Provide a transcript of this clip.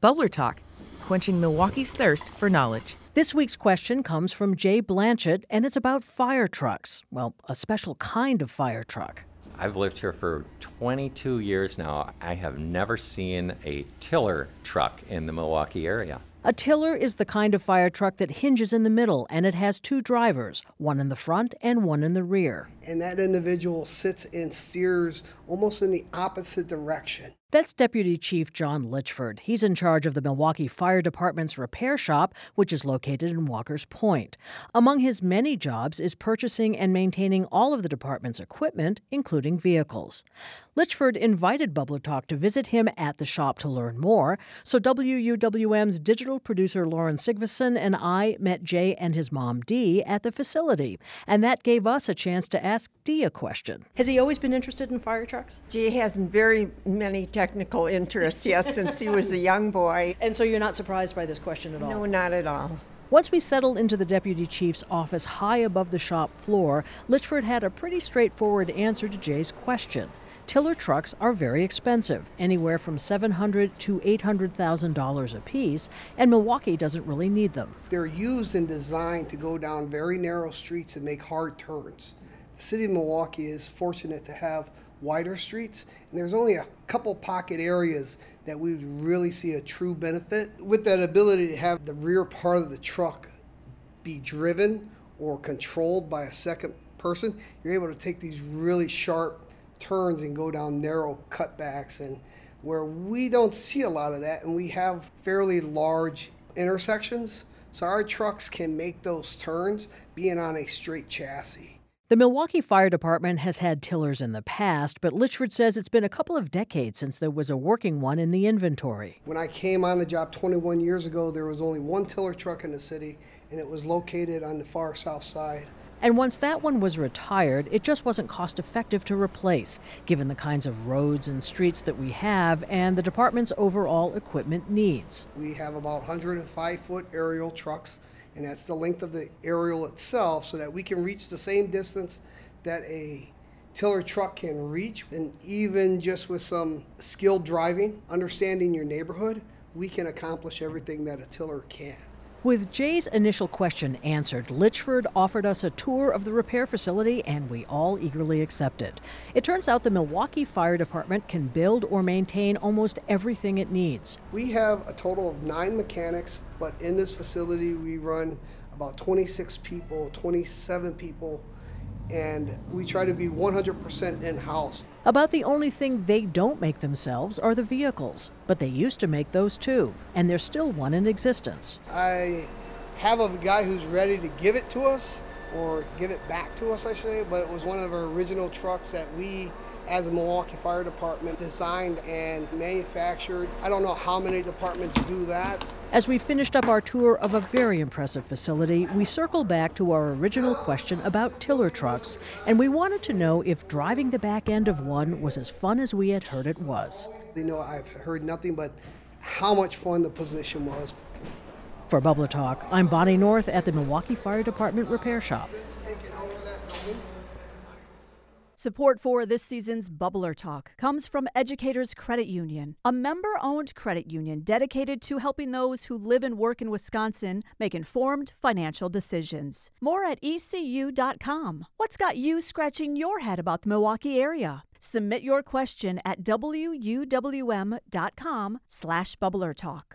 Bubbler Talk, quenching Milwaukee's thirst for knowledge. This week's question comes from Jay Blanchett, and it's about fire trucks. Well, a special kind of fire truck. I've lived here for 22 years now. I have never seen a tiller truck in the Milwaukee area. A tiller is the kind of fire truck that hinges in the middle and it has two drivers, one in the front and one in the rear. And that individual sits and steers almost in the opposite direction. That's Deputy Chief John Litchford. He's in charge of the Milwaukee Fire Department's repair shop, which is located in Walker's Point. Among his many jobs is purchasing and maintaining all of the department's equipment, including vehicles. Litchford invited Bubbler Talk to visit him at the shop to learn more, so WUWM's digital producer Lauren Sigfusson and I met Jay and his mom Dee at the facility, and that gave us a chance to ask Dee a question. Has he always been interested in fire trucks? Jay has very many technical interests, yes, since he was a young boy. And so you're not surprised by this question at all? No, not at all. Once we settled into the deputy chief's office high above the shop floor, Litchford had a pretty straightforward answer to Jay's question. Tiller trucks are very expensive, anywhere from 700 to $800,000 a piece, and Milwaukee doesn't really need them. They're used and designed to go down very narrow streets and make hard turns. The city of Milwaukee is fortunate to have wider streets, and there's only a couple pocket areas that we would really see a true benefit. With that ability to have the rear part of the truck be driven or controlled by a second person, you're able to take these really sharp turns and go down narrow cutbacks and where we don't see a lot of that and we have fairly large intersections so our trucks can make those turns being on a straight chassis the Milwaukee Fire Department has had tillers in the past, but Litchford says it's been a couple of decades since there was a working one in the inventory. When I came on the job 21 years ago, there was only one tiller truck in the city, and it was located on the far south side. And once that one was retired, it just wasn't cost effective to replace, given the kinds of roads and streets that we have and the department's overall equipment needs. We have about 105 foot aerial trucks and that's the length of the aerial itself so that we can reach the same distance that a tiller truck can reach. And even just with some skilled driving, understanding your neighborhood, we can accomplish everything that a tiller can. With Jay's initial question answered, Litchford offered us a tour of the repair facility and we all eagerly accepted. It turns out the Milwaukee Fire Department can build or maintain almost everything it needs. We have a total of nine mechanics, but in this facility we run about 26 people, 27 people and we try to be 100% in house. About the only thing they don't make themselves are the vehicles, but they used to make those too, and there's still one in existence. I have a guy who's ready to give it to us or give it back to us, I should say, but it was one of our original trucks that we as a Milwaukee Fire Department designed and manufactured. I don't know how many departments do that. As we finished up our tour of a very impressive facility, we circle back to our original question about tiller trucks, and we wanted to know if driving the back end of one was as fun as we had heard it was. You know, I've heard nothing but how much fun the position was. For Bubbler Talk, I'm Bonnie North at the Milwaukee Fire Department Repair Shop. Support for this season's Bubbler Talk comes from Educators Credit Union, a member owned credit union dedicated to helping those who live and work in Wisconsin make informed financial decisions. More at ecu.com. What's got you scratching your head about the Milwaukee area? Submit your question at wuwm.com slash bubblertalk.